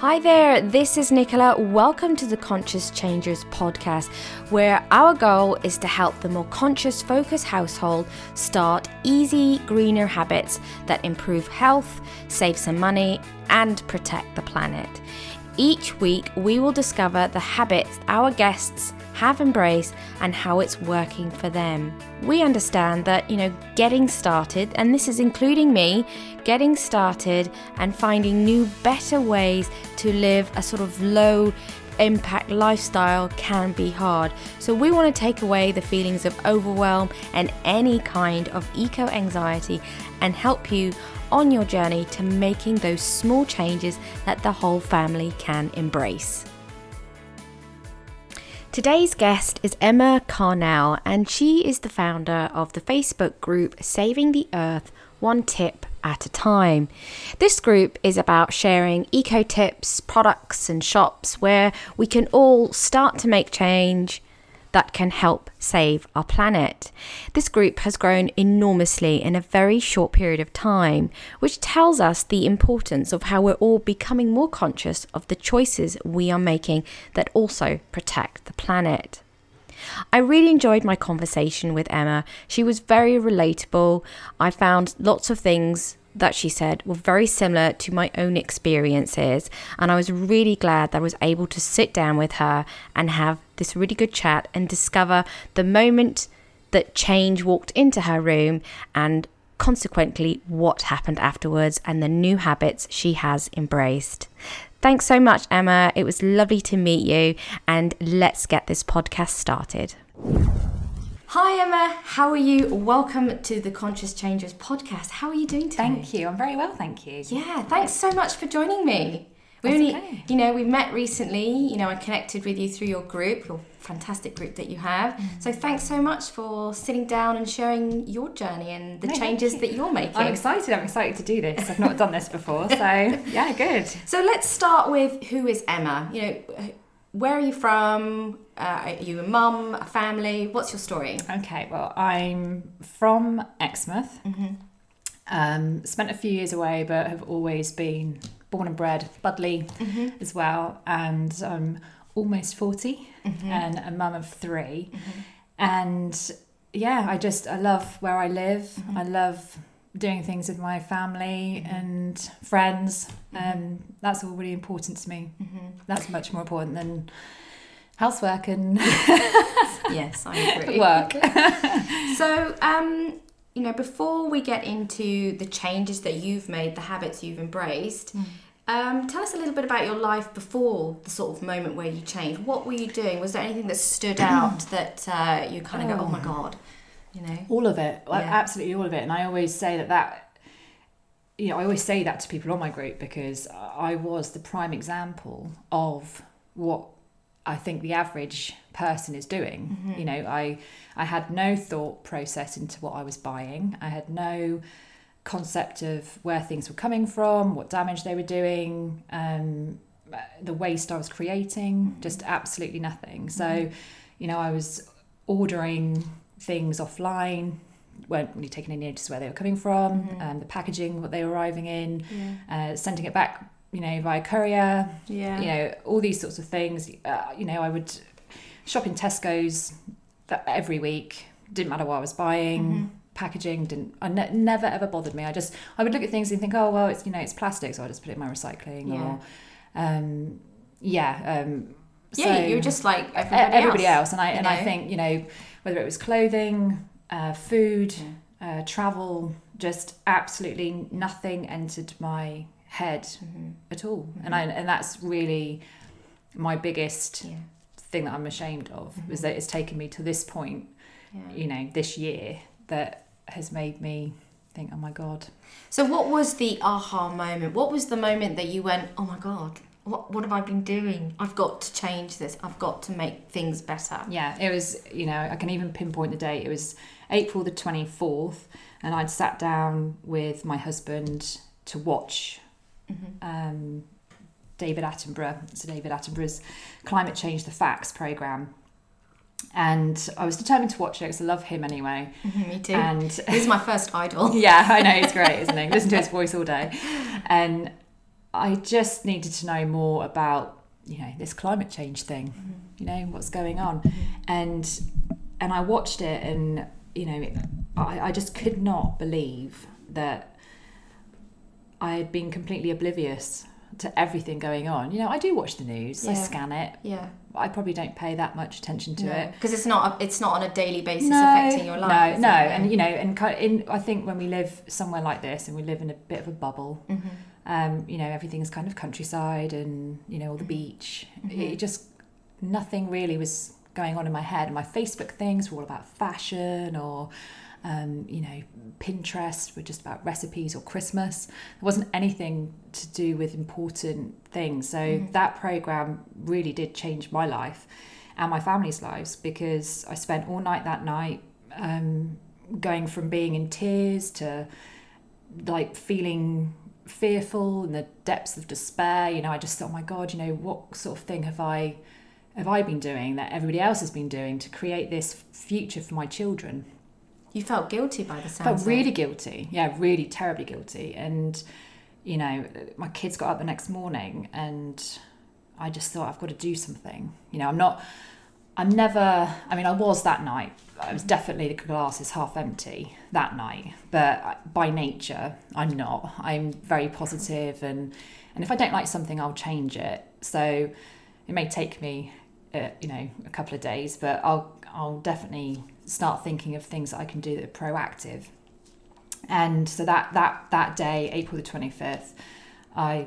Hi there, this is Nicola. Welcome to the Conscious Changers podcast, where our goal is to help the more conscious, focused household start easy, greener habits that improve health, save some money, and protect the planet. Each week, we will discover the habits our guests have embraced and how it's working for them. We understand that, you know, getting started, and this is including me, getting started and finding new, better ways to live a sort of low impact lifestyle can be hard. So, we want to take away the feelings of overwhelm and any kind of eco anxiety and help you on your journey to making those small changes that the whole family can embrace. Today's guest is Emma Carnell, and she is the founder of the Facebook group Saving the Earth One Tip at a Time. This group is about sharing eco tips, products, and shops where we can all start to make change that can help save our planet. This group has grown enormously in a very short period of time, which tells us the importance of how we're all becoming more conscious of the choices we are making that also protect the planet. I really enjoyed my conversation with Emma. She was very relatable. I found lots of things that she said were very similar to my own experiences. And I was really glad that I was able to sit down with her and have this really good chat and discover the moment that change walked into her room and consequently what happened afterwards and the new habits she has embraced. Thanks so much, Emma. It was lovely to meet you, and let's get this podcast started. Hi, Emma. How are you? Welcome to the Conscious Changers podcast. How are you doing today? Thank you. I'm very well, thank you. Yeah, thanks so much for joining me. We That's only, okay. you know, we met recently. You know, I connected with you through your group, your fantastic group that you have. Mm. So thanks so much for sitting down and sharing your journey and the No, changes you. that you're making. I'm excited. I'm excited to do this. I've not done this before, so yeah, good. So let's start with who is Emma? You know, where are you from? Uh, are you a mum, a family? What's your story? Okay, well, I'm from Exmouth. Mm-hmm. Um, spent a few years away, but have always been born and bred Budleigh Mm-hmm. as well, and I'm almost 40 Mm-hmm. and a mum of 3 And yeah, I just I love where I live. Mm-hmm. I love doing things with my family and friends. Mm-hmm. Um, that's all really important to me. That's much more important than housework and Yes, I agree. work. So, um, you know, before we get into the changes that you've made, the habits you've embraced, um, tell us a little bit about your life before the sort of moment where you changed. What were you doing? Was there anything that stood out that uh, you kind of go, oh my god, you know? all of it Yeah. absolutely all of it and i always say that that you know i always say that to people on my group because i was the prime example of what i think the average person is doing. You know i i had no thought process into what i was buying. I had no concept of where things were coming from what damage they were doing um the waste i was creating just absolutely nothing. So you know i was ordering things offline weren't really taking any notice where they were coming from um, the packaging what they were arriving in uh, sending it back you know via courier Yeah. you know all these sorts of things. Uh, you know i would shop in tesco's that every week. Didn't matter what i was buying. Packaging didn't I ne- never ever bothered me. I just i would look at things and think oh well it's you know it's plastic so i just put it in my recycling Yeah. or um yeah um Yeah, so- you're just like everybody, everybody else. else, and I and I think you know whether it was clothing, uh, food, uh, travel, just absolutely nothing entered my head Mm-hmm. at all, and I and that's really my biggest Yeah. thing that I'm ashamed of is that it's taken me to this point, Yeah. you know, this year that has made me think, oh my god, So, what was the aha moment? What was the moment that you went, oh my god, what, what have I been doing? I've got to change this. I've got to make things better. Yeah, it was, you know, I can even pinpoint the date. It was April the 24th, and I'd sat down with my husband to watch um, David Attenborough. So, David Attenborough's Climate Change the Facts program. And I was determined to watch it because I love him anyway. Mm-hmm, me too. And He's my first idol. yeah, I know he's great, isn't he? Listen to his voice all day. And I just needed to know more about, you know, this climate change thing. Mm-hmm. You know, what's going on. Mm-hmm. And and I watched it and, you know, I, I just could not believe that I had been completely oblivious to everything going on. You know, I do watch the news, I scan it. Yeah. I probably don't pay that much attention to it. Because it's not a, it's not on a daily basis affecting your life. No, no, it? and you know, and in I think when we live somewhere like this and we live in a bit of a bubble, Mm-hmm. um, you know, everything's kind of countryside and you know all the beach. It just nothing really was going on in my head. And my Facebook things were all about fashion or. Um, you know, Pinterest were just about recipes or Christmas. There wasn't anything to do with important things. So that program really did change my life and my family's lives because I spent all night that night um, going from being in tears to like feeling fearful in the depths of despair. You know, I just thought, oh my God, you know, what sort of thing have I have I been doing that everybody else has been doing to create this future for my children? You felt guilty by the I sounds. felt really guilty. Yeah, really terribly guilty. And, you know, my kids got up the next morning and I just thought, I've got to do something. You know, I'm not, I'm never, I mean, I was that night. I was definitely, the glass is half empty that night. But by nature, I'm not. I'm very positive and, and if I don't like something, I'll change it. So it may take me, uh, you know, a couple of days, but I'll, I'll definitely start thinking of things that I can do that are proactive. And so that that that day, April the twenty fifth, I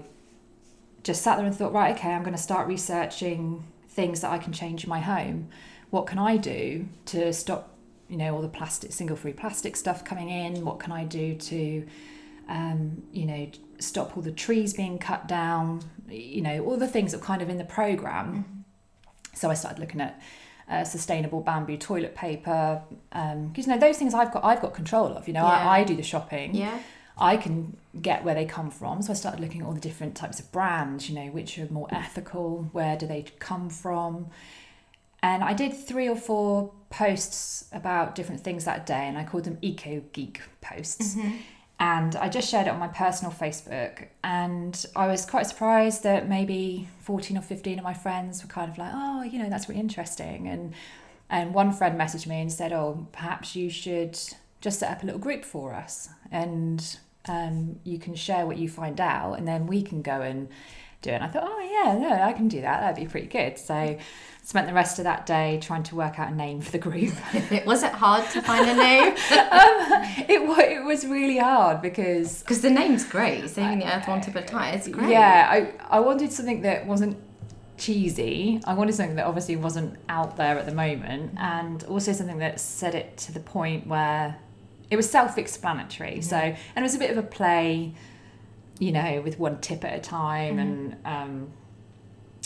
just sat there and thought, right, okay, I'm going to start researching things that I can change in my home. What can I do to stop, you know, all the plastic, single-free plastic stuff coming in? What can I do to, um, you know, stop all the trees being cut down? You know, all the things that are kind of in the program. So I started looking at uh, sustainable bamboo toilet paper because you know those things I've got I've got control of. You know, Yeah. I, I do the shopping. Yeah. I can get where they come from. So I started looking at all the different types of brands, you know, which are more ethical, where do they come from. And I did three or four posts about different things that day, and I called them Eco Geek posts. And I just shared it on my personal Facebook, and I was quite surprised that maybe 14 or 15 of my friends were kind of like, oh, you know, that's really interesting. And and one friend messaged me and said, oh, perhaps you should just set up a little group for us, and um, you can share what you find out, and then we can go and do it. And I thought, oh yeah, no, I can do that. That'd be pretty good. So spent the rest of that day trying to work out a name for the group. It Was it hard to find a name? um, it it was really hard because Because the name's great. Saving the Earth one tip at a time. It's great. yeah, I I wanted something that wasn't cheesy. I wanted something that obviously wasn't out there at the moment, and also something that said it to the point where it was self-explanatory. So and it was a bit of a play, you know, with one tip at a time, and um,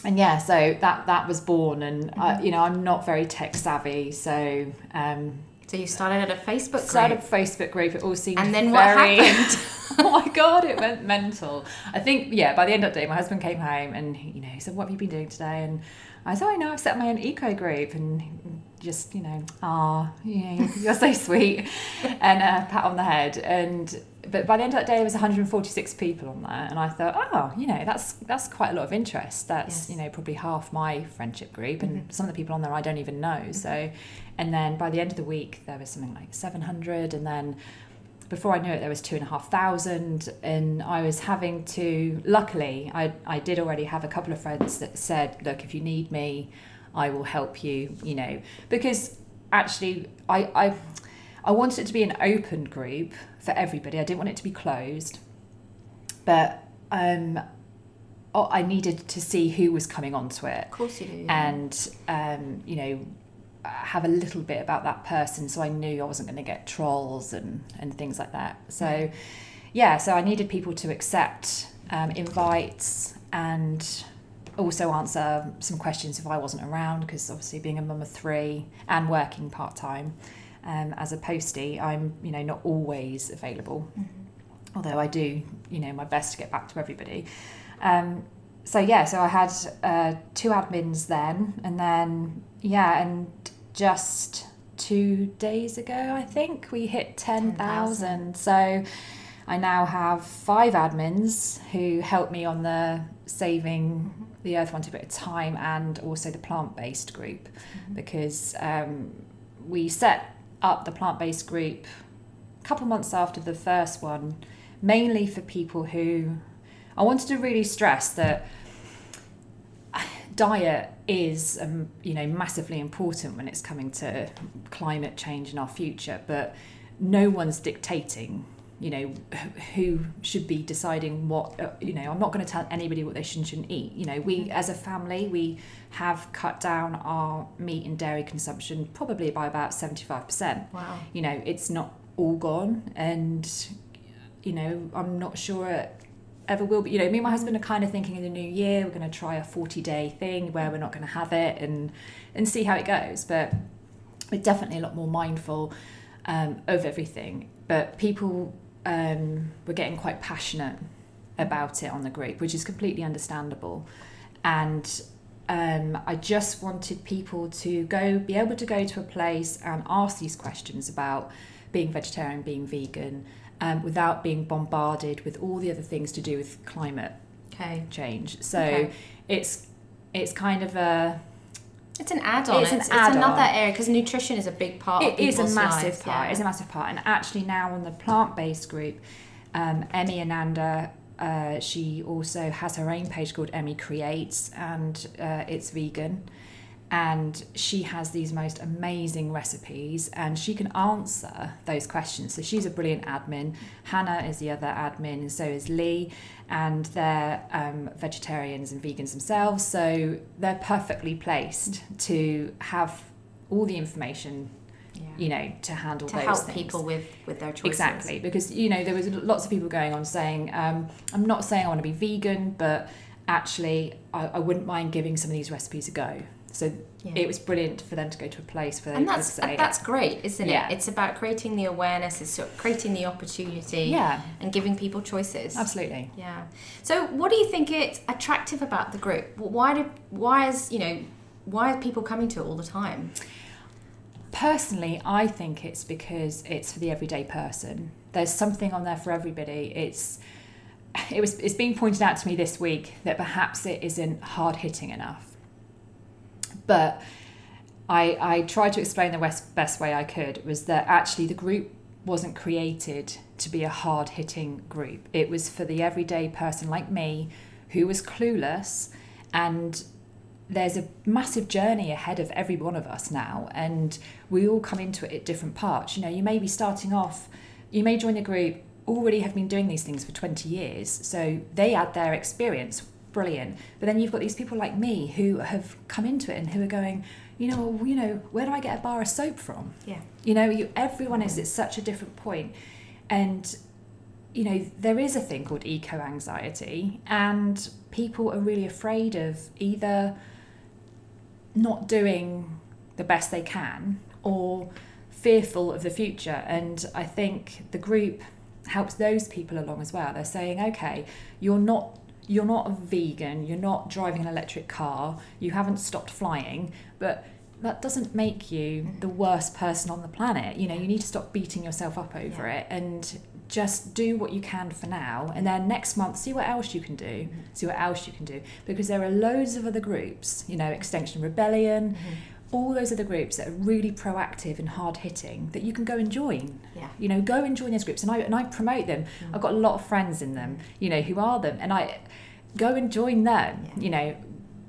and yeah, so that that was born, and I, you know, I'm not very tech savvy, so. Um, So you started at a Facebook group. started a Facebook group. It all seemed And then what very, happened? oh my god, it went mental. I think yeah. By the end of the day, my husband came home and you know he said, "What have you been doing today?" And I said, "Oh, I know I've set my own eco group," and just you know, ah, yeah, you're so sweet, and a pat on the head. And but by the end of that day, there was 146 people on there, and I thought, oh, you know, that's that's quite a lot of interest. That's Yes. you know probably half my friendship group, and mm-hmm. some of the people on there I don't even know. Mm-hmm. So, and then by the end of the week, there was something like 700, and then before I knew it, there was two and a half thousand, and I was having to. Luckily, I I did already have a couple of friends that said, "Look, if you need me, I will help you." You know, because actually, I I I wanted it to be an open group for everybody. I didn't want it to be closed, but um, oh, I needed to see who was coming onto it Of course you do. and um, you know have a little bit about that person so I knew I wasn't going to get trolls and and things like that so yeah so I needed people to accept um, invites and also answer some questions if I wasn't around because obviously being a mum of three and working part-time um, as a postie I'm you know not always available. Although I do you know my best to get back to everybody. Um, so yeah, so I had uh, two admins then, and then yeah, and just two days ago, I think, we hit 10,000. So I now have five admins who help me on the saving the earth one at a time and also the plant-based group. Because um, we set up the plant-based group a couple months after the first one mainly for people who i wanted to really stress that diet is um, you know massively important when it's coming to climate change in our future but no one's dictating you know who should be deciding what uh, you know i'm not going to tell anybody what they should and shouldn't eat. You know we as a family we have cut down our meat and dairy consumption probably by about 75% Wow. you know it's not all gone and you know i'm not sure it ever will be. You know me and my husband are kind of thinking in the new year we're going to try a 40 day thing where we're not going to have it and and see how it goes. But we're definitely a lot more mindful um, of everything. But people um, were getting quite passionate about it on the group which is completely understandable and um, I just wanted people to go, be able to go to a place and ask these questions about being vegetarian, being vegan, um, without being bombarded with all the other things to do with climate Okay. change. So Okay. it's it's kind of a It's an add-on. It's It's, an it's another area because nutrition is a big part of it is a massive lives, part. yeah. It's a massive part. And actually now on the plant based group, um, Emmy Ananda. Uh, she also has her own page called Emmy Creates, and uh, it's vegan. And she has these most amazing recipes, and she can answer those questions. So she's a brilliant admin. Hannah is the other admin, and so is Lee, and they're um, vegetarians and vegans themselves. So they're perfectly placed to have all the information Yeah. you know, to handle to help things. people with with their choices. Exactly, because you know there was lots of people going on saying, um, "I'm not saying I want to be vegan, but actually I, I wouldn't mind giving some of these recipes a go." So Yeah. it was brilliant for them to go to a place where they and could that's say, that's great, isn't Yeah. it? It's about creating the awareness, it's sort of creating the opportunity, "Yeah, and giving people choices. absolutely." Yeah. So, what do you think it's attractive about the group? Why do why is you know why are people coming to it all the time? Personally, I think it's because it's for the everyday person. There's something on there for everybody. It's it was it's being pointed out to me this week that perhaps it isn't hard hitting enough. But I I tried to explain the best, best way I could was that actually the group wasn't created to be a hard hitting group. It was for the everyday person like me who was clueless and there's a massive journey ahead of every one of us now and we all come into it at different parts you know you may be starting off you may join a group already have been doing these things for 20 years so they add their experience brilliant. But then you've got these people like me who have come into it and who are going you know you know where do i get a bar of soap from? Yeah. you know you everyone is at such a different point. And you know there is a thing called eco anxiety and people are really afraid of either not doing the best they can or fearful of the future. And i think the group helps those people along as well. They're saying okay you're not you're not a vegan you're not driving an electric car you haven't stopped flying but that doesn't make you the worst person on the planet. You know you need to stop beating yourself up over Yeah. it and just do what you can for now. And then next month see what else you can do. See what else you can do. Because there are loads of other groups you know extinction rebellion Mm-hmm. All those other groups that are really proactive and hard hitting that you can go and join. Yeah. you know go and join those groups and I and I promote them. Mm. I've got a lot of friends in them you know who are them and I go and join them Yeah. you know.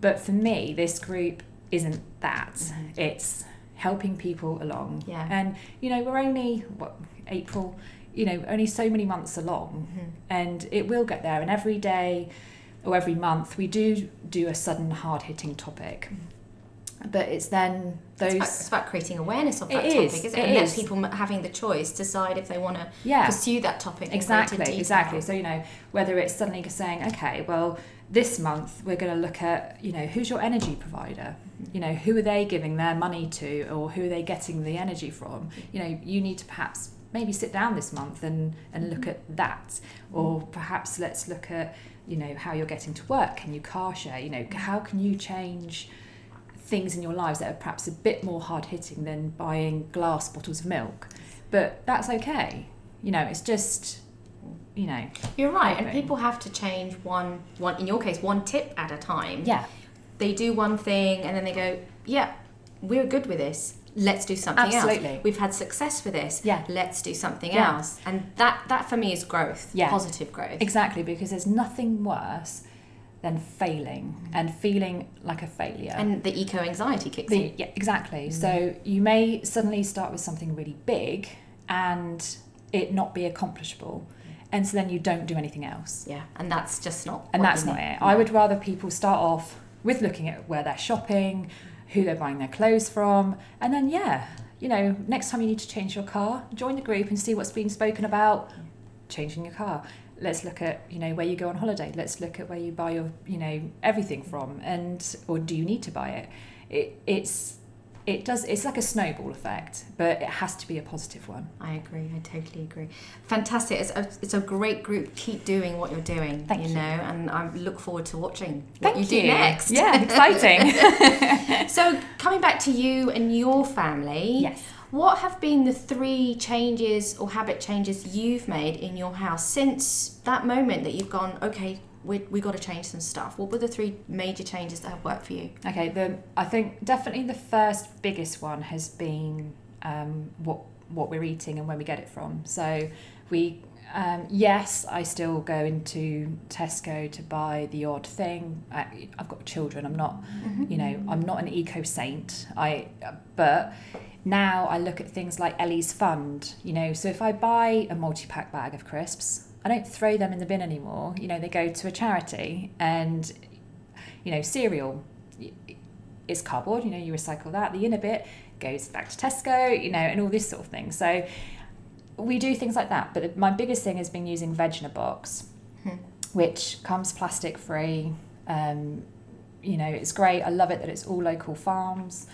But for me this group isn't that. Mm-hmm. It's helping people along. Yeah. and you know we're only what April you know only so many months along. Mm-hmm. and it will get there and every day or every month we do do a sudden hard hitting topic mm-hmm. But it's then those It's about, it's about creating awareness of It topic, isn't it? it? And let is. people having the choice decide if they want to yeah. pursue that topic. exactly exactly. so you know whether it's suddenly saying okay well this month we're going to look at you know who's your energy provider? Mm-hmm. You know who are they giving their money to or who are they getting the energy from? You know you need to perhaps maybe sit down this month and and look mm-hmm. at that. Or perhaps let's look at you know how you're getting to work. Can you car share? You know mm-hmm. how can you change things in your lives that are perhaps a bit more hard hitting than buying glass bottles of milk. But that's okay. You know, it's just, you know, You're right, and people have to change one one in your case one tip at a time. yeah, They do one thing and then they go, yeah, we're good with this. Let's do something Absolutely. else. We've had success with this. Yeah. Let's do something Yeah. else. And that that for me is growth. Yeah. Positive growth. exactly, because there's nothing worse than failing and feeling like a failure. And the eco anxiety kicks The, in. yeah, exactly. Mm. So you may suddenly start with something really big and it not be accomplishable. And so then you don't do anything else. Yeah. And that's just not And that's not it. I would rather people start off with looking at where they're shopping, who they're buying their clothes from, and then, yeah, you know, next time you need to change your car, join the group and see what's being spoken about changing your car. Let's look at, you know, where you go on holiday. Let's look at where you buy your, you know, everything from and or do you need to buy it? It it's it does it's like a snowball effect, but it has to be a positive one. I agree. I totally agree. Fantastic. It's a, it's a great group. Keep doing what you're doing. Thank you you. know, and I look forward to watching what Thank you do next. Yeah, exciting. So coming back to you and your family. yes. What have been the three changes or habit changes you've made in your house since that moment that you've gone, okay, we we got to change some stuff? What were the three major changes that have worked for you? Okay, the I think definitely the first biggest one has been um, what what we're eating and where we get it from. So we um, yes, I still go into Tesco to buy the odd thing. I, I've got children. I'm not, you know, I'm not an eco saint. I but now I look at things like Ellie's Fund. You know, so if I buy a multi pack bag of crisps, I don't throw them in the bin anymore. You know, they go to a charity and you know, cereal is cardboard, you know, you recycle that. The inner bit goes back to Tesco, you know, and all this sort of thing. So we do things like that. But my biggest thing has been using Veg in a Box, Hmm. which comes plastic free. Um, you know, it's great. I love it that it's all local farms.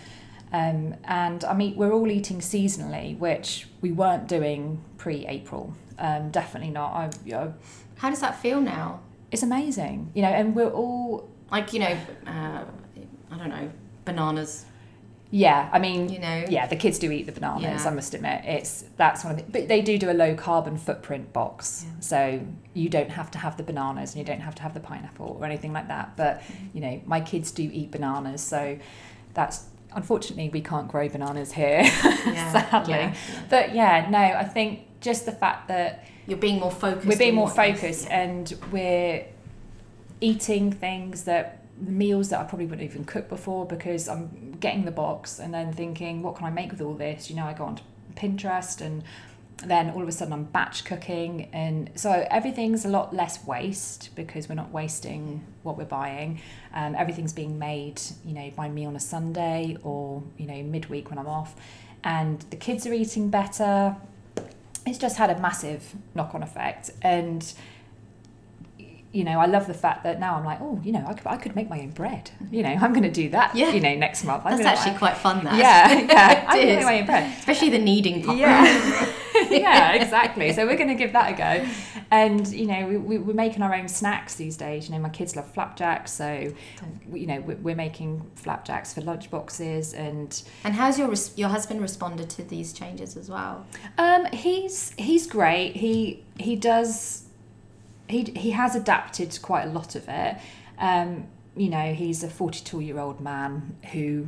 Um, and I mean, we're all eating seasonally, which we weren't doing pre April. Um, definitely not. I, I, How does that feel now? it's amazing, you know, and we're all Like, you know, uh, I don't know, bananas, Yeah, I mean, you know? yeah, the kids do eat the bananas. Yeah. I must admit, it's that's one of the. But they do do a low carbon footprint box, Yeah. so you don't have to have the bananas and you don't have to have the pineapple or anything like that. But Mm-hmm. you know, my kids do eat bananas, so that's unfortunately we can't grow bananas here, Yeah, sadly. But yeah, no, I think just the fact that You're being more focused. we're being more focused and we're eating things that meals that I probably wouldn't even cook before because I'm getting the box and then thinking, what can I make with all this? You know, I go on Pinterest and then all of a sudden I'm batch cooking and so everything's a lot less waste because we're not wasting what we're buying. Um, everything's being made, you know, by me on a Sunday or, you know, midweek when I'm off. And the kids are eating better. It's just had a massive knock on effect. And you know, I love the fact that now I'm like, oh, you know, I could, I could make my own bread. You know, I'm going to do that. Yeah. You know, next month. I'm That's actually quite fun, that. yeah, yeah. I'm going to make my own bread. Especially the kneading part. Yeah, yeah, exactly. So we're going to give that a go, and you know, we, we, we're making our own snacks these days. You know, my kids love flapjacks, so you know, we're, we're making flapjacks for lunchboxes and And how's your res- your husband responded to these changes as well? Um, he's he's great. He he does he he has adapted quite a lot of it. Um, you know, he's a forty-two year old man who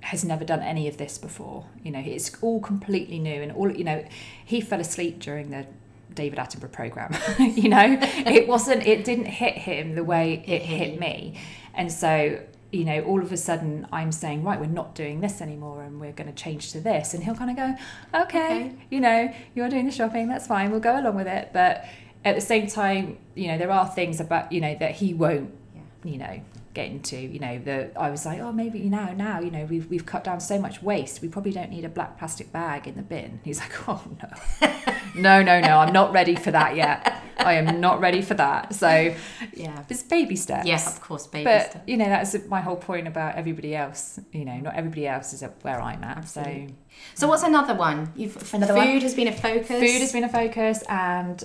has never done any of this before. You know, it's all completely new and all. You know, he fell asleep during the David Attenborough program. you know, it wasn't. It didn't hit him the way it hit me, and so you know, all of a sudden I'm saying, right, we're not doing this anymore and we're going to change to this. And he'll kind of go, okay, Okay. you know, you're doing the shopping, that's fine, we'll go along with it. But at the same time, you know, there are things about, you know, that he won't, Yeah. you know, get into, you know, the, I was like, oh, maybe now, now, you know, we've, we've cut down so much waste. We probably don't need a black plastic bag in the bin. He's like, oh, no, no, no, no, I'm not ready for that yet. I am not ready for that. So Yeah. it's baby steps. Yes, of course, baby steps. But stuff. you know that's my whole point about everybody else. You know, not everybody else is at where I'm at. Absolutely. So what's another one? You've Another food one? has been a focus. Food has been a focus, and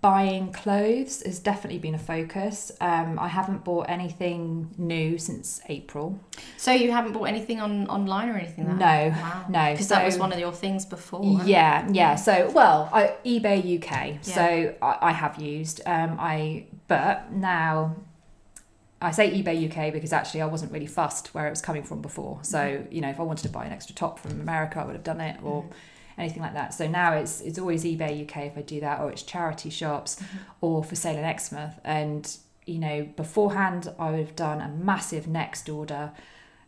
buying clothes has definitely been a focus. Um, I haven't bought anything new since April. So you haven't bought anything on online or anything? Like no, wow. no. Because so, that was one of your things before. Yeah, yeah. So well, I, eBay UK. Yeah. So I, I, have used. Um, I but now. I say eBay UK because actually I wasn't really fussed where it was coming from before. So, mm-hmm. you know, if I wanted to buy an extra top from America, I would have done it or mm-hmm anything like that. So now it's it's always eBay UK if I do that, or it's charity shops, mm-hmm. or for sale in Exmouth. And you know, beforehand I would have done a massive next order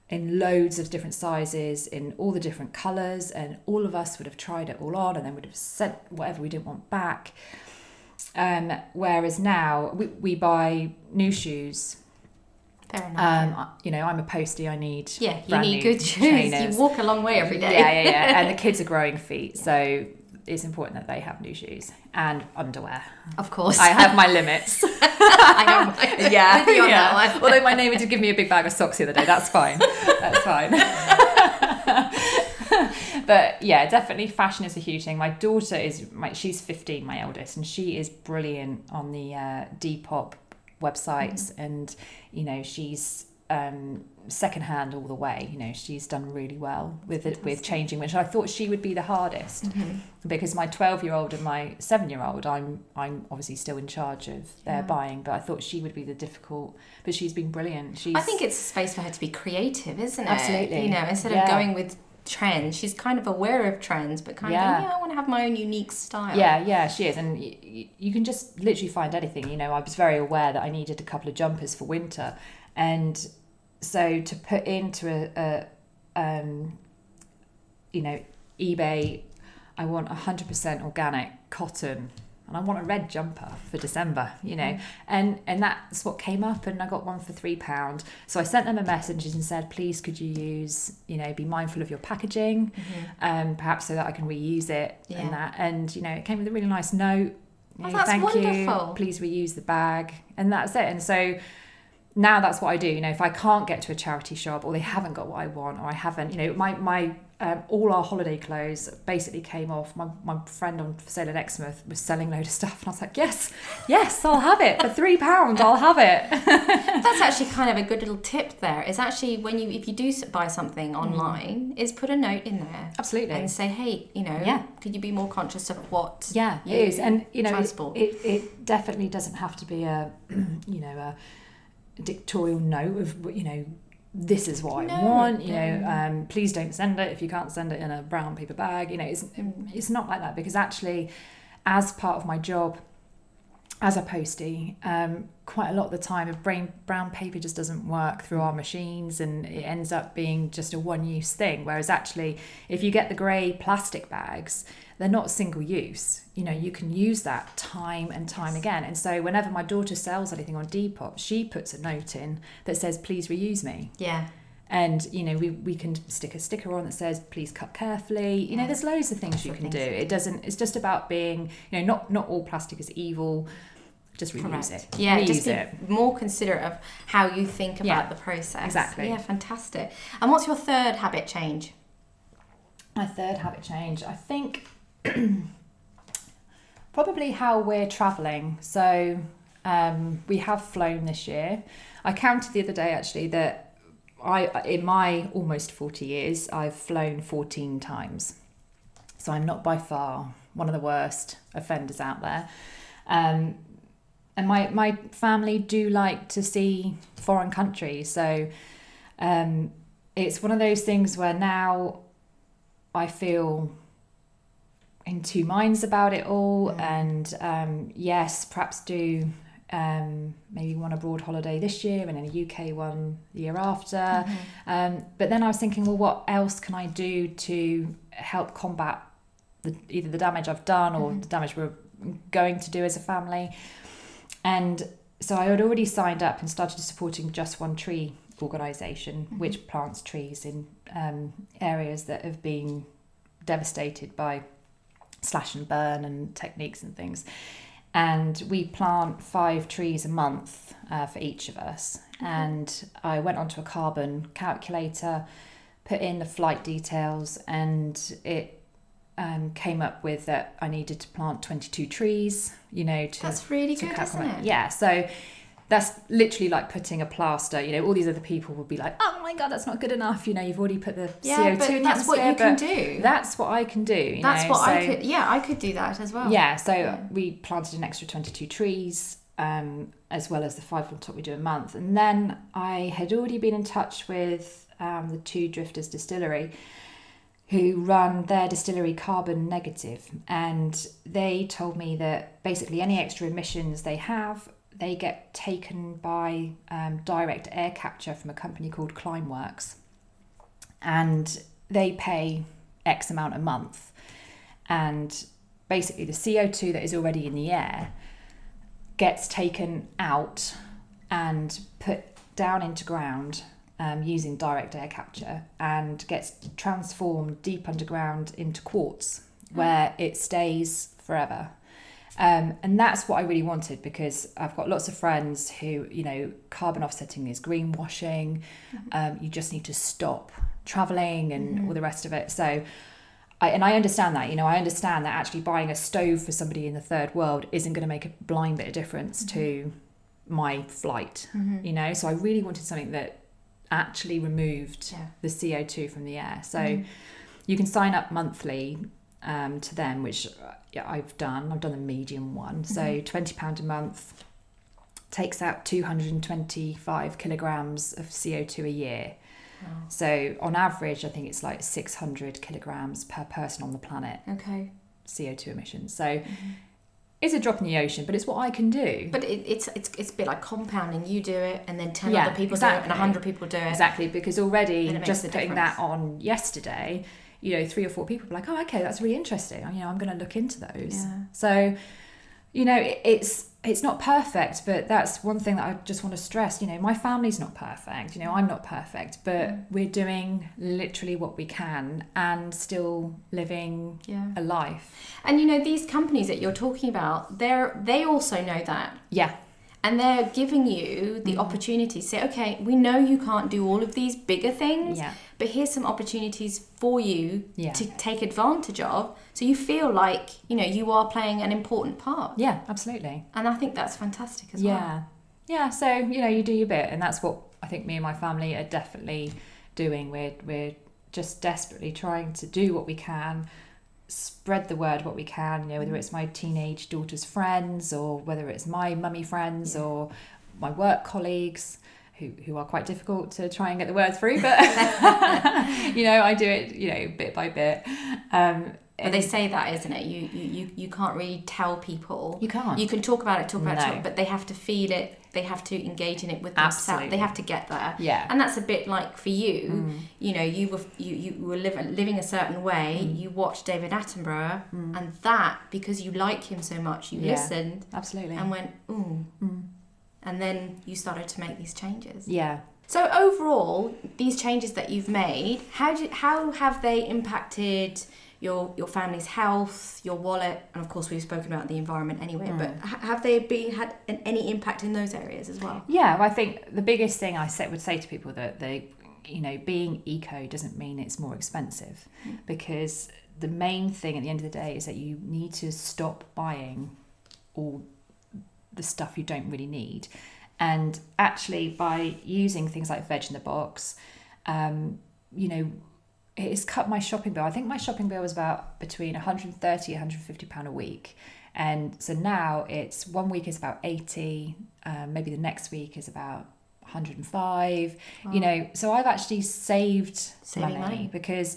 in loads of different sizes, in all the different colours, and all of us would have tried it all on, and then would have sent whatever we didn't want back. Um, whereas now we, we buy new shoes Fair enough. Um, you know, I'm a postie. I need yeah, you need good shoes. Trainers. You walk a long way every day. Yeah, yeah, yeah. and the kids are growing feet, so it's important that they have new shoes and underwear. Of course, I have my limits. I know. Yeah, yeah. Although my neighbour did give me a big bag of socks the other day. That's fine. That's fine. but yeah, definitely fashion is a huge thing. My daughter is my she's 15, my eldest, and she is brilliant on the uh, Depop websites mm-hmm. and you know she's um, secondhand all the way. You know, she's done really well with it, with changing, which I thought she would be the hardest mm-hmm. because my twelve year old and my seven year old, I'm I'm obviously still in charge of their yeah. buying, but I thought she would be the difficult. But she's been brilliant. She's, I think it's space for her to be creative, isn't it? Absolutely. You know, instead yeah. of going with trends. She's kind of aware of trends, but kind yeah. of, yeah, I want to have my own unique style. Yeah, yeah, she is. And y- you can just literally find anything. You know, I was very aware that I needed a couple of jumpers for winter. And so to put into a, a um, you know, eBay, I want 100% organic cotton and I want a red jumper for December, you know. Mm. And and that's what came up and I got one for three pound. So I sent them a message and said, please could you use, you know, be mindful of your packaging, mm-hmm. um, perhaps so that I can reuse it yeah. and that. And, you know, it came with a really nice note. You oh, know, thank wonderful. you. Please reuse the bag. And that's it. And so now that's what I do. You know, if I can't get to a charity shop or they haven't got what I want or I haven't, you know, my my um, all our holiday clothes basically came off. My, my friend on for sale at Exmouth was selling a load of stuff, and I was like, yes, yes, I'll have it for three pounds. I'll have it. That's actually kind of a good little tip. There is actually when you if you do buy something mm. online, mm. is put a note in there. Absolutely, and say, hey, you know, yeah. could you be more conscious of what? Yeah, it is, and you know, transport. It, it, it definitely doesn't have to be a, you know, a dictatorial note of you know this is what no, I want. You no. know, um, please don't send it if you can't send it in a brown paper bag. You know, it's it's not like that because actually, as part of my job, as a postie, um, quite a lot of the time, a brain, brown paper just doesn't work through our machines, and it ends up being just a one-use thing. Whereas actually, if you get the grey plastic bags, they're not single use. You know, you can use that time and time again. And so whenever my daughter sells anything on Depop, she puts a note in that says, please reuse me. Yeah. And, you know, we, we can stick a sticker on that says, please cut carefully. You know, there's loads of things you can do. It doesn't, it's just about being, you know, not, not all plastic is evil just reuse Correct. it. Yeah, reuse just it. more considerate of how you think about yeah, the process. Exactly. Yeah, fantastic. And what's your third habit change? My third habit change, I think probably how we're travelling. So um, we have flown this year. I counted the other day actually that I in my almost 40 years I've flown 14 times. So I'm not by far one of the worst offenders out there. Um, and my my family do like to see foreign countries. So um, it's one of those things where now I feel in two minds about it all mm. and um, yes perhaps do um, maybe one abroad holiday this year and then a UK one the year after mm-hmm. um, but then I was thinking well what else can I do to help combat the, either the damage I've done or mm-hmm. the damage we're going to do as a family and so I had already signed up and started supporting Just One Tree organisation mm-hmm. which plants trees in um, areas that have been devastated by slash and burn and techniques and things. And we plant five trees a month uh, for each of us. Mm-hmm. And I went onto a carbon calculator, put in the flight details, and it um, came up with that I needed to plant 22 trees, you know, to That's really to good, isn't it? Yeah, so that's literally like putting a plaster. You know, all these other people would be like, "Oh my god, that's not good enough." You know, you've already put the Yeah, CO2 but in the that's what you can do. That's what I can do. You That's know, what I could. Yeah, I could do that as well. yeah, so Yeah. we planted an extra 22 trees, um, as well as the five on top we do a month. And then I had already been in touch with um, the two Drifters Distillery, who run their distillery carbon negative, and they told me that basically any extra emissions they have, they get taken by um, direct air capture from a company called Climeworks, and they pay X amount a month, and basically the CO2 that is already in the air gets taken out and put down into ground um, using direct air capture and gets transformed deep underground into quartz where it stays forever. Um, and that's what I really wanted because I've got lots of friends who, you know, carbon offsetting is greenwashing. Um, you just need to stop traveling and all the rest of it. So, I, and I understand that, you know, I understand that actually buying a stove for somebody in the third world isn't going to make a blind bit of difference to my flight, you know. So I really wanted something that actually removed Yeah. the CO2 from the air. So you can sign up monthly um, to them, which yeah, I've done. I've done the medium one. So mm-hmm. £20 a month takes out 225 kilograms of CO2 a year. So on average, I think it's like 600 kilograms per person on the planet Okay. CO2 emissions. So mm-hmm. it's a drop in the ocean, but it's what I can do. But it, it's it's it's a bit like compounding. You do it, and then ten Yeah, other people do it, and exactly. hundred people do it. Exactly, because already And just putting difference. that on yesterday, you know, three or four people like, oh, okay, that's really interesting. You know, I'm going to look into those. Yeah. So, you know, it, it's it's not perfect, but that's one thing that I just want to stress. You know, my family's not perfect. You know, I'm not perfect, but Mm. we're doing literally what we can and still living Yeah. a life. And you know these companies that you're talking about, they're they also know that. Yeah, And they're giving you the mm-hmm. opportunity to say, okay, we know you can't do all of these bigger things, Yeah. but here's some opportunities for you Yeah. to take advantage of. So you feel like, you know, you are playing an important part. yeah, absolutely. And I think that's fantastic as well. yeah yeah so you know you do your bit and that's what i think me and my family are definitely doing we're we're just desperately trying to do what we can spread the word what we can you know whether it's my teenage daughter's friends or whether it's my mummy friends or my work colleagues who, who are quite difficult to try and get the word through but you know i do it you know bit by bit. Um But they say that, isn't it? You, you, you, you can't really tell people. You can't. You can talk about it, talk about No. it, but they have to feel it. They have to engage in it with themselves. Absolutely. They have to get there. Yeah. And that's a bit like for you. Mm. You know, you were you, you were living living a certain way. Mm. You watched David Attenborough, mm. and that because you like him so much, you Yeah. listened absolutely and went ooh, and then you started to make these changes. yeah So overall, these changes that you've made, how do, how have they impacted your your family's health, your wallet, and of course we've spoken about the environment anyway. But ha- have they been had an, any impact in those areas as well? Yeah, well, I think the biggest thing I say, would say to people that they, you know, being eco doesn't mean it's more expensive, because the main thing at the end of the day is that you need to stop buying all the stuff you don't really need, and actually by using things like veg in the box, um, you know. It's cut my shopping bill. I think my shopping bill was about between 130 150 pound a week, and so now it's one week is about 80 um, maybe the next week is about 105 you know so i've actually saved money, money. because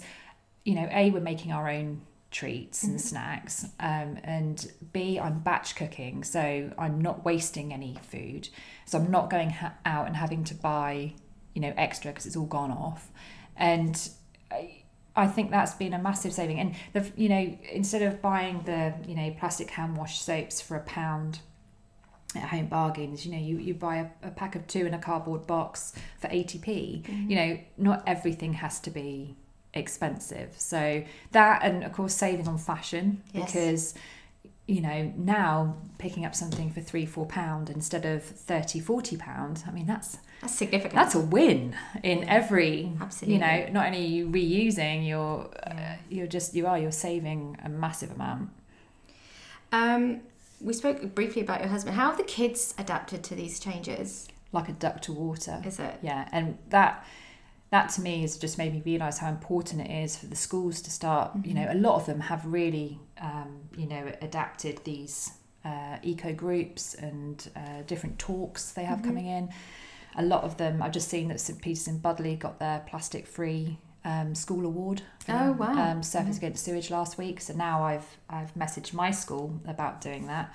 you know a we're making our own treats and snacks um, and b i'm batch cooking so i'm not wasting any food. So i'm not going ha- out and having to buy you know extra because it's all gone off. And I- think that's been a massive saving. And the you know instead of buying the you know plastic hand wash soaps for a pound at home bargains, you know you, you buy a, a pack of two in a cardboard box for eighty p. Mm-hmm. You know not everything has to be expensive. So that and of course saving on fashion Yes. because you know, now picking up something for three, four pound instead of 30, 40 pound, I mean, that's That's significant. that's a win in every Absolutely. you know not only are you reusing you're uh, you're just you are you're saving a massive amount Um, we spoke briefly about your husband. How have the kids adapted to these changes? like a duck to water Is it? yeah and that that to me has just made me realize how important it is for the schools to start you know a lot of them have really um, you know adapted these uh, eco groups and uh, different talks they have coming in. A lot of them i've just seen that st peter's in Budleigh got their plastic free um, school award for Oh, wow. um, Surfers Against Sewage last week. So now i've i've messaged my school about doing that.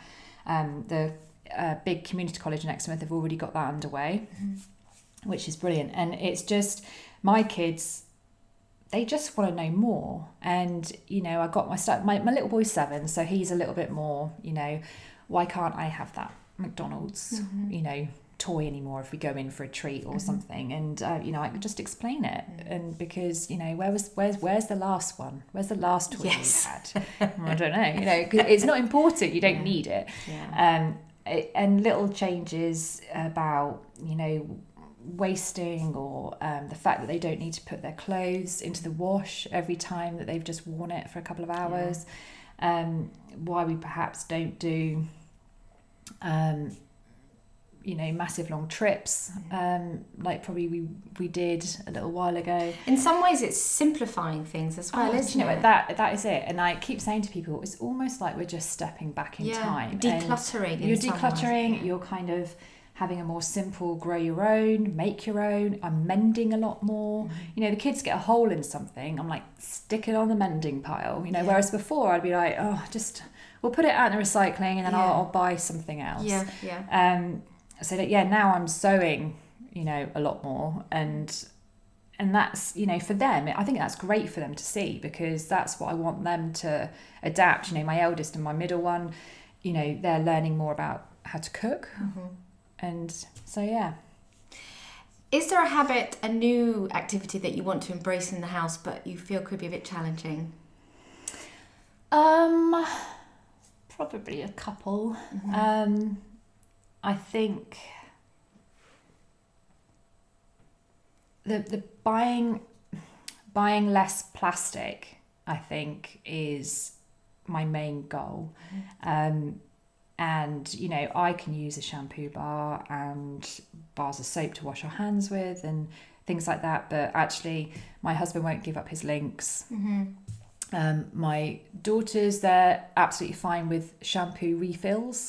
Um, the uh, big community college in exmouth have already got that underway which is brilliant. And it's just my kids, they just want to know more. And you know, I got my start. My my little boy's seven, so he's a little bit more. You know, why can't I have that McDonald's? You know. Toy anymore if we go in for a treat or something, and uh, you know I could just explain it, and because you know where was where's where's the last one? Where's the last toy Yes. you had? I don't know. You know, it's not important. You don't Yeah. need it Yeah. um, it- and little changes about you know wasting or um, the fact that they don't need to put their clothes into the wash every time that they've just worn it for a couple of hours um, why we perhaps don't do um, you know massive long trips um, like probably we we did a little while ago In some ways, it's simplifying things as well, Oh, isn't you know it? that that is it and I keep saying to people it's almost like we're just stepping back in yeah. time and- Decluttering. in you're some ways. decluttering you're kind of having a more simple grow your own make your own i'm mending a lot more Mm-hmm. you know the kids get a hole in something i'm like stick it on the mending pile you know Yeah. whereas before i'd be like oh just we'll put it out in the recycling and then Yeah. I'll, I'll buy something else Yeah, yeah. um so that yeah now i'm sewing you know a lot more and and that's you know for them i think that's great for them to see because that's what i want them to adapt you know my eldest and my middle one you know they're learning more about how to cook Mm-hmm. And so yeah. Is there a habit, a new activity that you want to embrace in the house, but you feel could be a bit challenging? um probably a couple. Um i think the the buying buying less plastic i think is my main goal. Um and you know i can use a shampoo bar and bars of soap to wash our hands with and things like that but actually my husband won't give up his Lynx Mm-hmm. um, my daughters, they're absolutely fine with shampoo refills,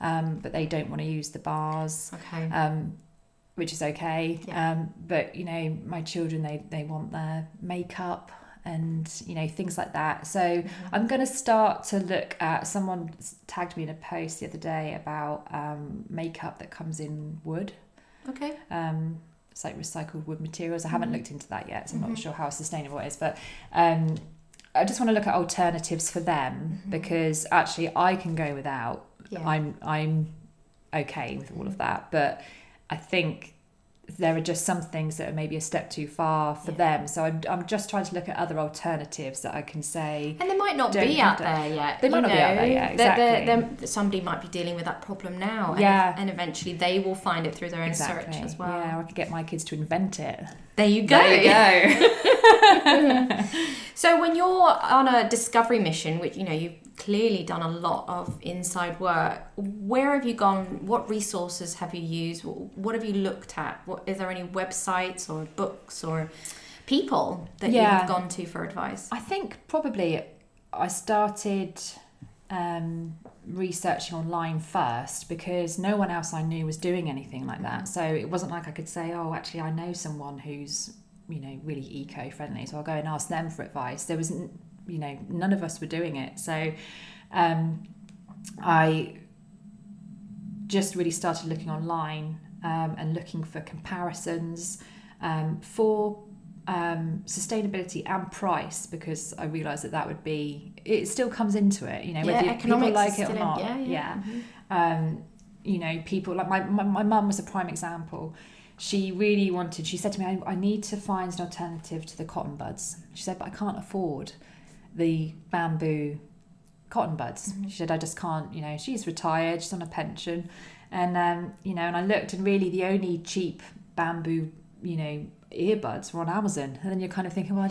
um, but they don't want to use the bars, Okay. um, which is okay. Yeah. Um, but you know, my children, they they want their makeup and you know things like that. So Mm-hmm. I'm going to start to look at. Someone tagged me in a post the other day about um, makeup that comes in wood. okay. Um, it's like recycled wood materials. I haven't Mhm. looked into that yet, so I'm Mhm. not sure how sustainable it is. But um, I just want to look at alternatives for them Mhm. because actually I can go without. Yeah. I'm I'm okay with all of that, but I think there are just some things that are maybe a step too far for Yeah. them. So I'm, I'm just trying to look at other alternatives that I can say. And they might not be out to- there yet. They might you not be out there know. yet, They're- they're- exactly. they're- somebody might be dealing with that problem now. And, Yeah. and eventually they will find it through their own Exactly. search as well. Yeah, I could get my kids to invent it. There you go. There you go. So when you're on a discovery mission, which you know you've clearly done a lot of inside work, where have you gone? What resources have you used? What have you looked at? What is there any websites or books or people that you've gone to for advice? I think probably I started um, researching online first because no one else I knew was doing anything like that. So it wasn't like I could say, oh, actually, I know someone who's you know really eco-friendly, so I'll go and ask them for advice. There was, n- you know, none of us were doing it. So um, I just really started looking online um, and looking for comparisons um, for um, sustainability and price because I realised that that would be it still comes into it you know whether yeah, you- people like it or still in- not Yeah, yeah. Mhm. um, you know people like my my, my mum was a prime example she really wanted she said to me I, I need to find an alternative to the cotton buds she said but I can't afford the bamboo cotton buds. She said, I just can't, you know, she's retired, she's on a pension. And, um, you know, and I looked and really the only cheap bamboo, you know, earbuds were on Amazon. And then you're kind of thinking, well,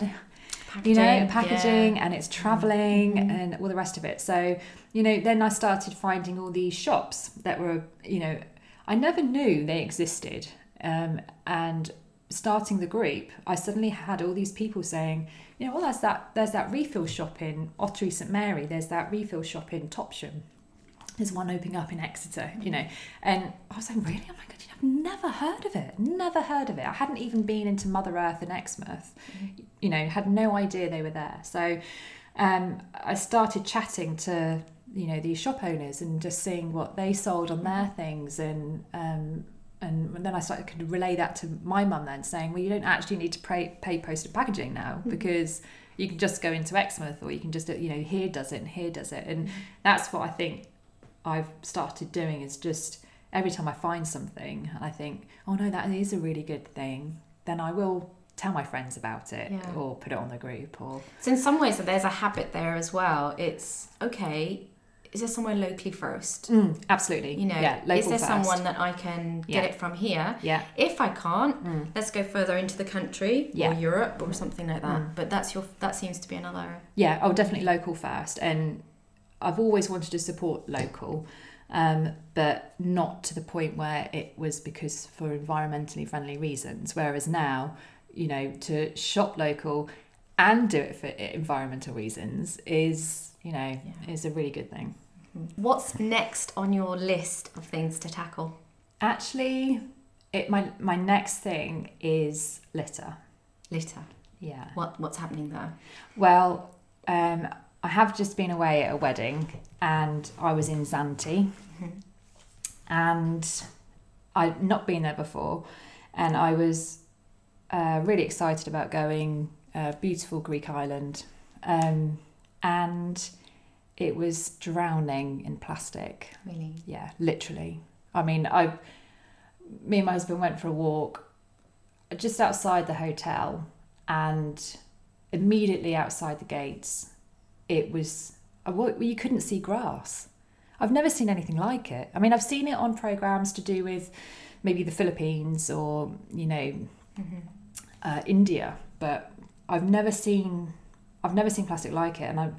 you know, packaging yeah. and it's traveling Mhm. and all the rest of it. So, you know, then I started finding all these shops that were, you know, I never knew they existed. Um, and starting the group, I suddenly had all these people saying, you know, well, there's that there's that refill shop in Ottery St Mary. There's that refill shop in Topsham. There's one opening up in Exeter, you know. And I was like, really? Oh my god, I've never heard of it. Never heard of it. I hadn't even been into Mother Earth and Exmouth. You know, had no idea they were there. So um, I started chatting to you know these shop owners and just seeing what they sold on their things and um, and then I started to relay that to my mum then saying well you don't actually need to pay, pay postage packaging now hmm. because you can just go into Exmouth or you can just you know here does it and here does it and that's what I think I've started doing is just every time I find something and I think oh no that is a really good thing then I will tell my friends about it Yeah. or put it on the group or So in some ways, there's a habit there as well. It's okay. Is there somewhere locally first? absolutely You know, yeah is there first. someone that I can get Yeah. it from here? yeah If I can't, Mm. let's go further into the country Yeah. or Europe or something like that. Mm. But that's your that seems to be another. Yeah, oh, definitely local first. And I've always wanted to support local, um, but not to the point where it was because for environmentally friendly reasons. Whereas now, you know, to shop local and do it for environmental reasons is, you know, Yeah. is a really good thing. What's next on your list of things to tackle? Actually, it my my next thing is litter. Litter. Yeah. What what's happening there? Well, um, I have just been away at a wedding and I was in Zante and I'd not been there before and I was uh, really excited about going uh, beautiful Greek island um, and it was drowning in plastic. Really? yeah literally. I mean I me and my husband went for a walk just outside the hotel and immediately outside the gates it was uh, you couldn't see grass. I've never seen anything like it. I mean I've seen it on programs to do with maybe the Philippines or you know uh, India but I've never seen I've never seen plastic like it and I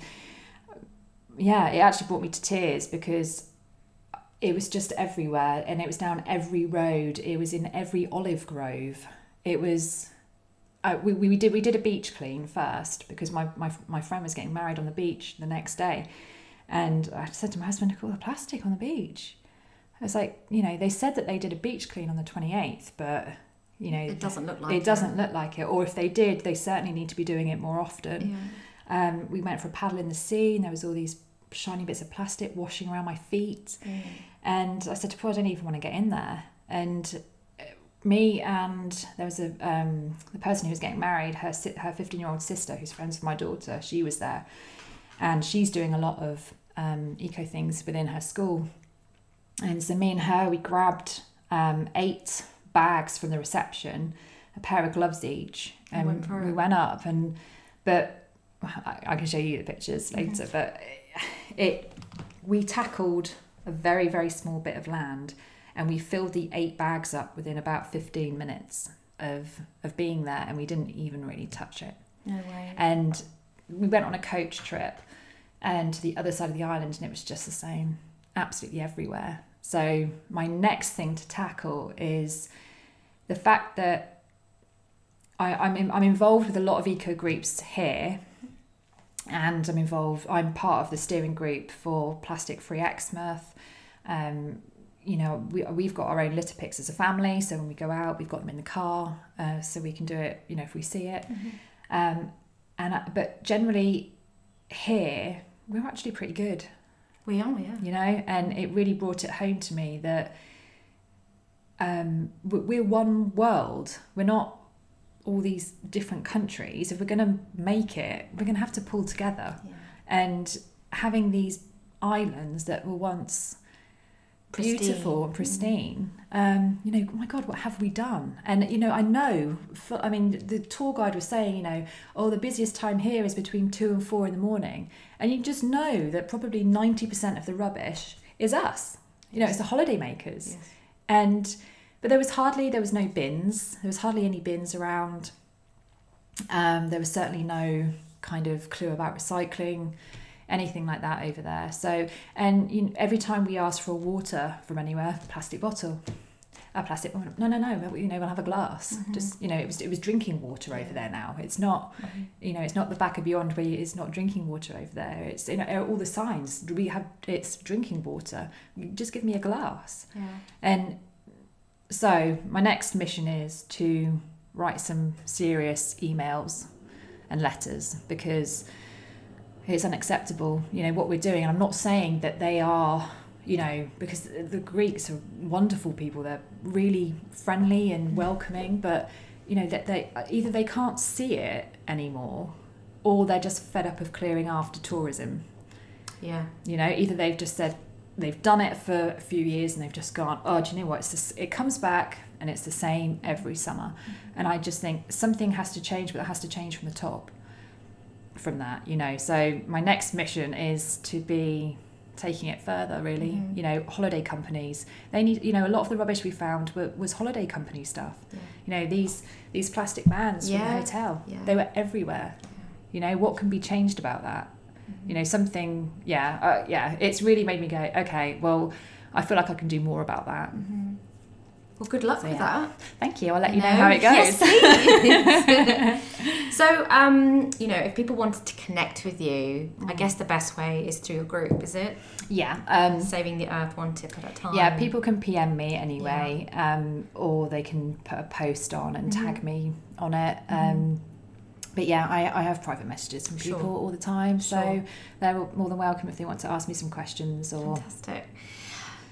yeah it actually brought me to tears because it was just everywhere and it was down every road. It was in every olive grove. It was uh, we, we did we did a beach clean first because my, my my friend was getting married on the beach the next day and I said to my husband look at the plastic on the beach. I was like you know they said that they did a beach clean on the 28th but you know It doesn't look like it doesn't look like it or if they did they certainly need to be doing it more often Yeah. um, we went for a paddle in the sea and there was all these shiny bits of plastic washing around my feet Yeah. and I said to Paul, I don't even want to get in there. And uh, me and there was a um, the person who was getting married, her her fifteen year old sister, who's friends with my daughter. She was there, and she's doing a lot of um, eco things within her school. And so me and her, we grabbed um, eight bags from the reception, a pair of gloves each, And went we it. went up. And but I, I can show you the pictures later. But it we tackled a very very small bit of land and we filled the eight bags up within about 15 minutes of of being there and we didn't even really touch it No way. and we went on a coach trip and to the other side of the island and it was just the same absolutely everywhere so my next thing to tackle is the fact that I, I'm, in, I'm involved with a lot of eco groups here and I'm involved I'm part of the steering group for plastic free Exmouth. Um, you know we, we've got our own litter picks as a family so when we go out we've got them in the car uh, so we can do it you know if we see it. Um, and I, but generally here we're actually pretty good We are, yeah. you know and it really brought it home to me that um, we- we're one world we're not all these different countries if we're going to make it we're going to have to pull together Yeah. and having these islands that were once Pristine. beautiful and pristine. Um, you know, oh my God, what have we done? And you know, I know. For, I mean, the tour guide was saying, you know, oh, the busiest time here is between two and four in the morning, and you just know that probably ninety percent of the rubbish is us. You know, it's the holiday makers, Yes. and but there was hardly there was no bins. There was hardly any bins around. Um, there was certainly no kind of clue about recycling, anything like that over there. So, and you know, every time we ask for water from anywhere, plastic bottle, a plastic. No, no, no. You know, we'll have a glass. Mm-hmm. Just you know, it was it was drinking water over there now. It's not, you know, it's not the back of beyond where it's not drinking water over there. It's you know all the signs we have. It's drinking water. Just give me a glass. Yeah. And so my next mission is to write some serious emails and letters because it's unacceptable, you know, what we're doing. And I'm not saying that they are, you know, because the Greeks are wonderful people. They're really friendly and welcoming, but you know that they either they can't see it anymore, or they're just fed up of clearing after tourism. Yeah. You know, either they've just said they've done it for a few years and they've just gone, oh, do you know what? It's just, it comes back and it's the same every summer. Mm-hmm. And I just think something has to change, but it has to change from the top. From that, you know. So my next mission is to be taking it further. Really, Mhm. you know, holiday companies. They need, you know, a lot of the rubbish we found were, was holiday company stuff. Yeah. You know, these these plastic bags from the hotel. Yeah. They were everywhere. You know, what can be changed about that? Mm-hmm. you know something yeah uh, yeah it's really made me go okay well i feel like i can do more about that Mhm. Well, good luck So, with yeah. that. thank you i'll let you know, No. how it goes Yes, so, um, you know, if people wanted to connect with you, I guess the best way is through your group, is it? yeah um Saving the Earth one tip at a time. yeah people can pm me anyway um or they can put a post on and Mm-hmm. tag me on it um but yeah, I, I have private messages from people Sure. all the time, so Sure. they're more than welcome if they want to ask me some questions or Fantastic.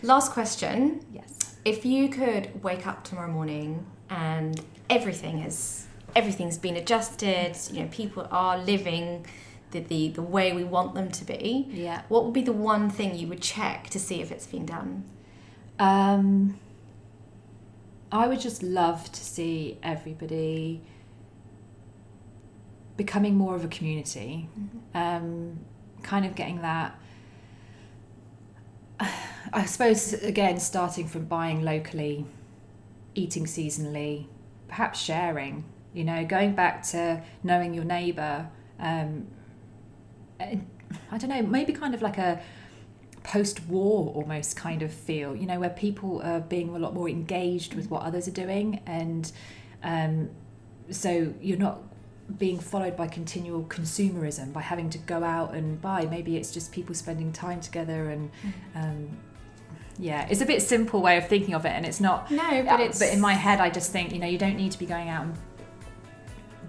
Last question. yes. If you could wake up tomorrow morning and everything is everything's been adjusted, you know, people are living the, the, the way we want them to be, Yeah. what would be the one thing you would check to see if it's been done? Um, I would just love to see everybody becoming more of a community, um, kind of getting that. I suppose again, starting from buying locally, eating seasonally, perhaps sharing. You know, going back to knowing your neighbour. Um, I don't know, maybe kind of like a post-war almost kind of feel you know where people are being a lot more engaged with what others are doing and um, so you're not being followed by continual consumerism by having to go out and buy maybe it's just people spending time together and um, yeah it's a bit simple way of thinking of it and it's not No, but it's but in my head I just think you know you don't need to be going out and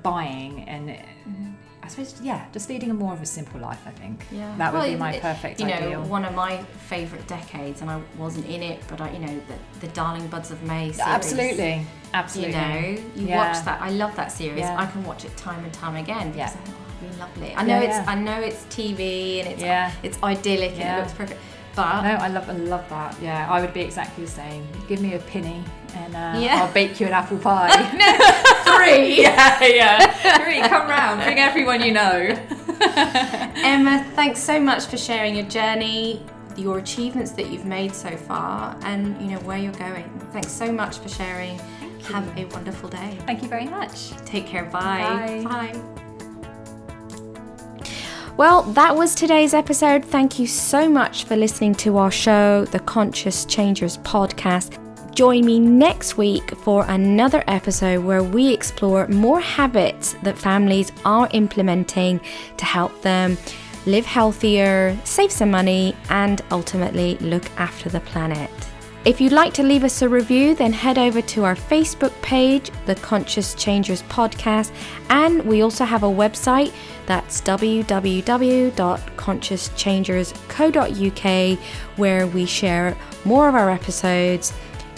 buying and mm. I suppose yeah just leading a more of a simple life I think Yeah. that would Well, be my it- perfect you know, ideal one of my favourite decades, and I wasn't in it, but I, you know, the, the Darling Buds of May series. Absolutely, absolutely. You know, you Yeah. watch that. I love that series. Yeah. I can watch it time and time again because Yeah. I think, oh, lovely. I know it's. I know it's TV and it's Yeah. it's idyllic and it looks perfect, but No, I love, I love that. Yeah, I would be exactly the same. Give me a penny, and uh, Yeah. I'll bake you an apple pie. three. yeah, yeah. Three, come round, bring everyone you know. Emma, thanks so much for sharing your journey, your achievements that you've made so far, and you know where you're going. Thanks so much for sharing. Have a wonderful day. Thank you very much. Take care. Bye. Bye. Bye. Well, that was today's episode. Thank you so much for listening to our show, the Conscious Changers podcast. Join me next week for another episode where we explore more habits that families are implementing to help them live healthier, save some money, and ultimately look after the planet. If you'd like to leave us a review, then head over to our Facebook page, the Conscious Changers Podcast, and we also have a website that's www.consciouschangers.co.uk where we share more of our episodes,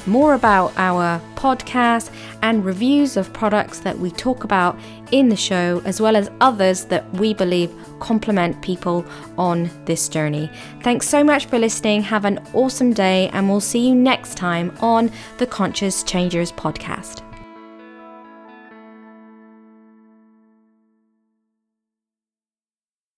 more about our podcast and reviews of products that we talk about in the show, as well as others that we believe complement people on this journey. Thanks so much for listening. Have an awesome day, and we'll see you next time on the Conscious Changers podcast.